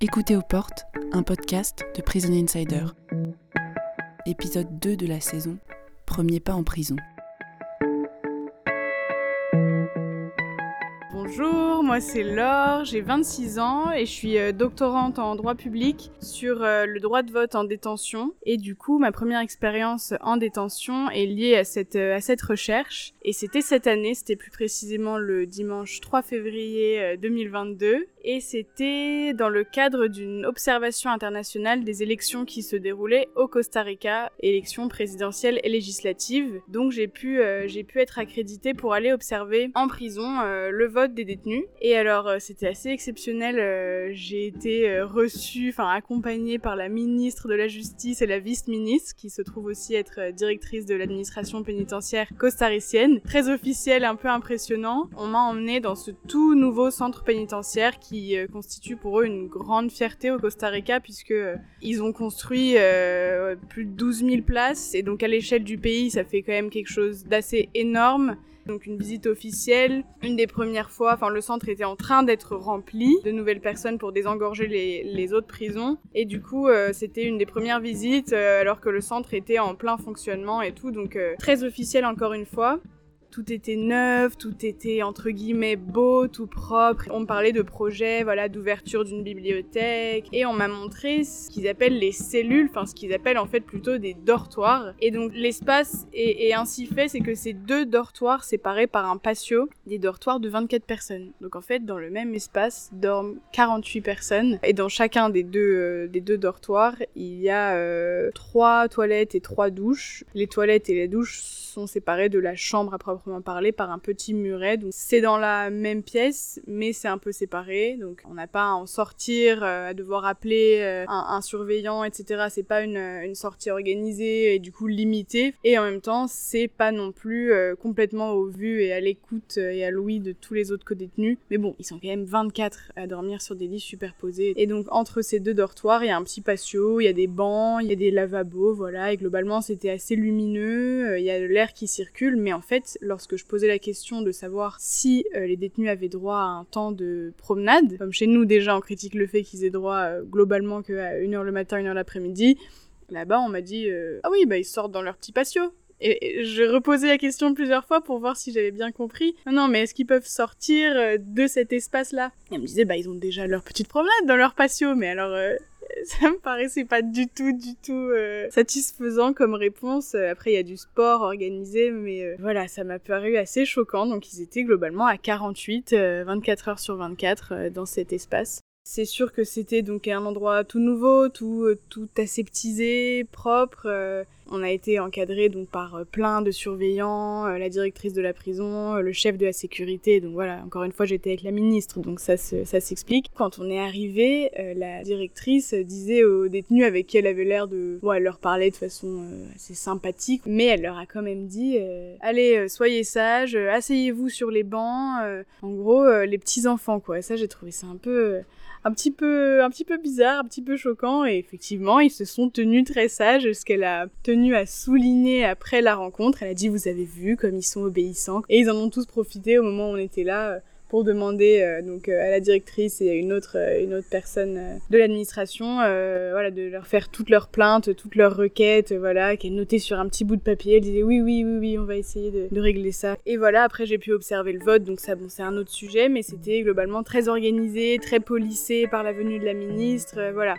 Écoutez aux portes, un podcast de Prison Insider. Épisode 2 de la saison, premier pas en prison. Bonjour, moi c'est Laure, j'ai 26 ans et je suis euh, doctorante en droit public sur euh, le droit de vote en détention. Et du coup, ma première expérience en détention est liée à cette, euh, à cette recherche. Et c'était cette année, c'était plus précisément le dimanche 3 février 2022 et c'était dans le cadre d'une observation internationale des élections qui se déroulaient au Costa Rica, élections présidentielles et législatives. Donc j'ai pu, euh, pu être accréditée pour aller observer en prison euh, le vote des détenus. Et alors euh, c'était assez exceptionnel, j'ai été reçue, enfin accompagnée par la ministre de la Justice et la vice-ministre, qui se trouve aussi être directrice de l'administration pénitentiaire costaricienne. Très officiel, un peu impressionnant. On m'a emmenée dans ce tout nouveau centre pénitentiaire qui euh, constitue pour eux une grande fierté au Costa Rica puisque euh, ils ont construit euh, plus de 12 000 places et donc à l'échelle du pays ça fait quand même quelque chose d'assez énorme. Donc une visite officielle, une des premières fois, enfin le centre était en train d'être rempli de nouvelles personnes pour désengorger les, autres prisons. Et du coup c'était une des premières visites alors que le centre était en plein fonctionnement et tout, donc très officiel encore une fois tout était neuf, tout était entre guillemets beau, tout propre. On parlait de projets, voilà, d'ouverture d'une bibliothèque, et on m'a montré ce qu'ils appellent les cellules, enfin ce qu'ils appellent en fait plutôt des dortoirs. Et donc l'espace est, ainsi fait, c'est que c'est deux dortoirs séparés par un patio, des dortoirs de 24 personnes. Donc en fait, dans le même espace dorment 48 personnes, et dans chacun des deux, euh, des deux dortoirs, il y a euh, trois toilettes et trois douches. Les toilettes et les douches sont séparées de la chambre à proprement parler par un petit muret. Donc c'est dans la même pièce, mais c'est un peu séparé. Donc on n'a pas à en sortir, euh, à devoir appeler euh, un, surveillant, etc. C'est pas une, une, sortie organisée et du coup limitée. Et en même temps, c'est pas non plus euh, complètement au vu et à l'écoute et à l'ouïe de tous les autres co-détenus. Mais bon, ils sont quand même 24 à dormir sur des lits superposés. Et donc entre ces deux dortoirs, il y a un petit patio, il y a des bancs, il y a des lavabos, voilà. Et globalement, c'était assez lumineux. Il y a de l'air qui circule, mais en fait, lorsque je posais la question de savoir si euh, les détenus avaient droit à un temps de promenade, comme chez nous déjà on critique le fait qu'ils aient droit euh, globalement qu'à 1h le matin, 1h l'après-midi, là-bas on m'a dit euh, ah oui bah ils sortent dans leur petit patio. Et, je reposais la question plusieurs fois pour voir si j'avais bien compris. Non, non, mais est-ce qu'ils peuvent sortir de cet espace-là? Et on me disait, bah, ils ont déjà leur petite promenade dans leur patio, mais alors, ça me paraissait pas du tout, du tout euh, satisfaisant comme réponse. Après, il y a du sport organisé, mais euh, voilà, ça m'a paru assez choquant. Donc, ils étaient globalement à 48, 24 euh, heures sur 24 dans cet espace. C'est sûr que c'était donc un endroit tout nouveau, tout, tout aseptisé, propre. On a été encadré donc par euh, plein de surveillants, euh, la directrice de la prison, euh, le chef de la sécurité. Donc voilà, encore une fois, j'étais avec la ministre, donc ça, s'explique. Quand on est arrivé, la directrice disait aux détenus avec qui elle avait l'air de, bon, elle leur parlait de façon assez sympathique, mais elle leur a quand même dit, allez, soyez sages, asseyez-vous sur les bancs. en gros, les petits enfants, quoi. Ça, j'ai trouvé ça un peu un petit peu bizarre, un petit peu choquant et effectivement, ils se sont tenus très sages, ce qu'elle a tenu à souligner après la rencontre. Elle a dit vous avez vu comme ils sont obéissants et ils en ont tous profité au moment où on était là pour demander euh, donc euh, à la directrice et à une autre euh, une autre personne de l'administration voilà de leur faire toutes leurs plaintes toutes leurs requêtes voilà qu'elle notait sur un petit bout de papier. Elle disait oui oui oui oui on va essayer de, de régler ça. Et voilà après j'ai pu observer le vote. Donc ça bon c'est un autre sujet mais c'était globalement très organisé très policé par la venue de la ministre voilà